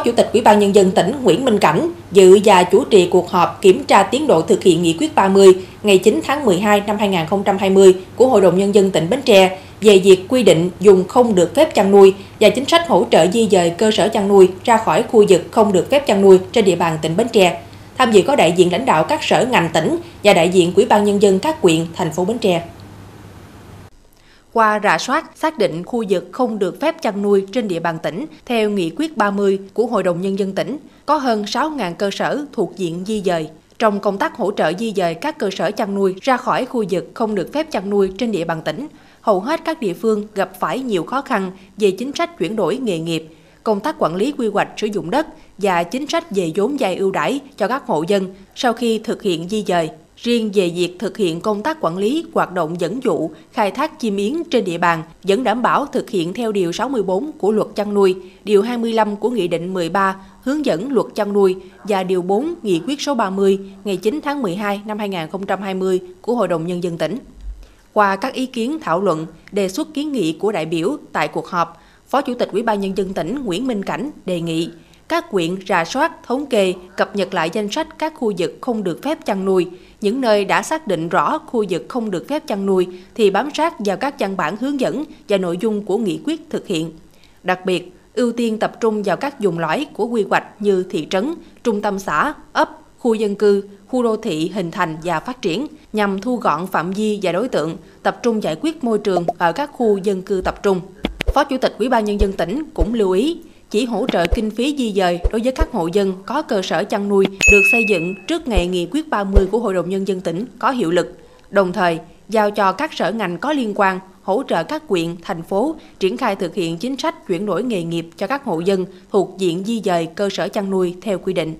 Phó Chủ tịch Ủy ban Nhân dân tỉnh Nguyễn Minh Cảnh dự và chủ trì cuộc họp kiểm tra tiến độ thực hiện nghị quyết 30 ngày 9 tháng 12 năm 2020 của Hội đồng Nhân dân tỉnh Bến Tre về việc quy định dùng không được phép chăn nuôi và chính sách hỗ trợ di dời cơ sở chăn nuôi ra khỏi khu vực không được phép chăn nuôi trên địa bàn tỉnh Bến Tre. Tham dự có đại diện lãnh đạo các sở ngành tỉnh và đại diện Ủy ban Nhân dân các quyện, thành phố Bến Tre qua rà soát xác định khu vực không được phép chăn nuôi trên địa bàn tỉnh theo nghị quyết 30 của Hội đồng Nhân dân tỉnh, có hơn 6.000 cơ sở thuộc diện di dời. Trong công tác hỗ trợ di dời các cơ sở chăn nuôi ra khỏi khu vực không được phép chăn nuôi trên địa bàn tỉnh, hầu hết các địa phương gặp phải nhiều khó khăn về chính sách chuyển đổi nghề nghiệp, công tác quản lý quy hoạch sử dụng đất và chính sách về vốn vay ưu đãi cho các hộ dân sau khi thực hiện di dời. Riêng về việc thực hiện công tác quản lý hoạt động dẫn dụ, khai thác chim yến trên địa bàn vẫn đảm bảo thực hiện theo Điều 64 của Luật chăn nuôi, Điều 25 của Nghị định 13 hướng dẫn luật chăn nuôi và Điều 4 Nghị quyết số 30 ngày 9 tháng 12 năm 2020 của Hội đồng Nhân dân tỉnh. Qua các ý kiến thảo luận, đề xuất kiến nghị của đại biểu tại cuộc họp, Phó Chủ tịch Ủy ban Nhân dân tỉnh Nguyễn Minh Cảnh đề nghị các quyện rà soát, thống kê, cập nhật lại danh sách các khu vực không được phép chăn nuôi. Những nơi đã xác định rõ khu vực không được phép chăn nuôi thì bám sát vào các văn bản hướng dẫn và nội dung của nghị quyết thực hiện. Đặc biệt, ưu tiên tập trung vào các vùng lõi của quy hoạch như thị trấn, trung tâm xã, ấp, khu dân cư, khu đô thị hình thành và phát triển nhằm thu gọn phạm vi và đối tượng, tập trung giải quyết môi trường ở các khu dân cư tập trung. Phó Chủ tịch Ủy ban nhân dân tỉnh cũng lưu ý chỉ hỗ trợ kinh phí di dời đối với các hộ dân có cơ sở chăn nuôi được xây dựng trước ngày nghị quyết 30 của Hội đồng Nhân dân tỉnh có hiệu lực, đồng thời giao cho các sở ngành có liên quan hỗ trợ các quyện, thành phố triển khai thực hiện chính sách chuyển đổi nghề nghiệp cho các hộ dân thuộc diện di dời cơ sở chăn nuôi theo quy định.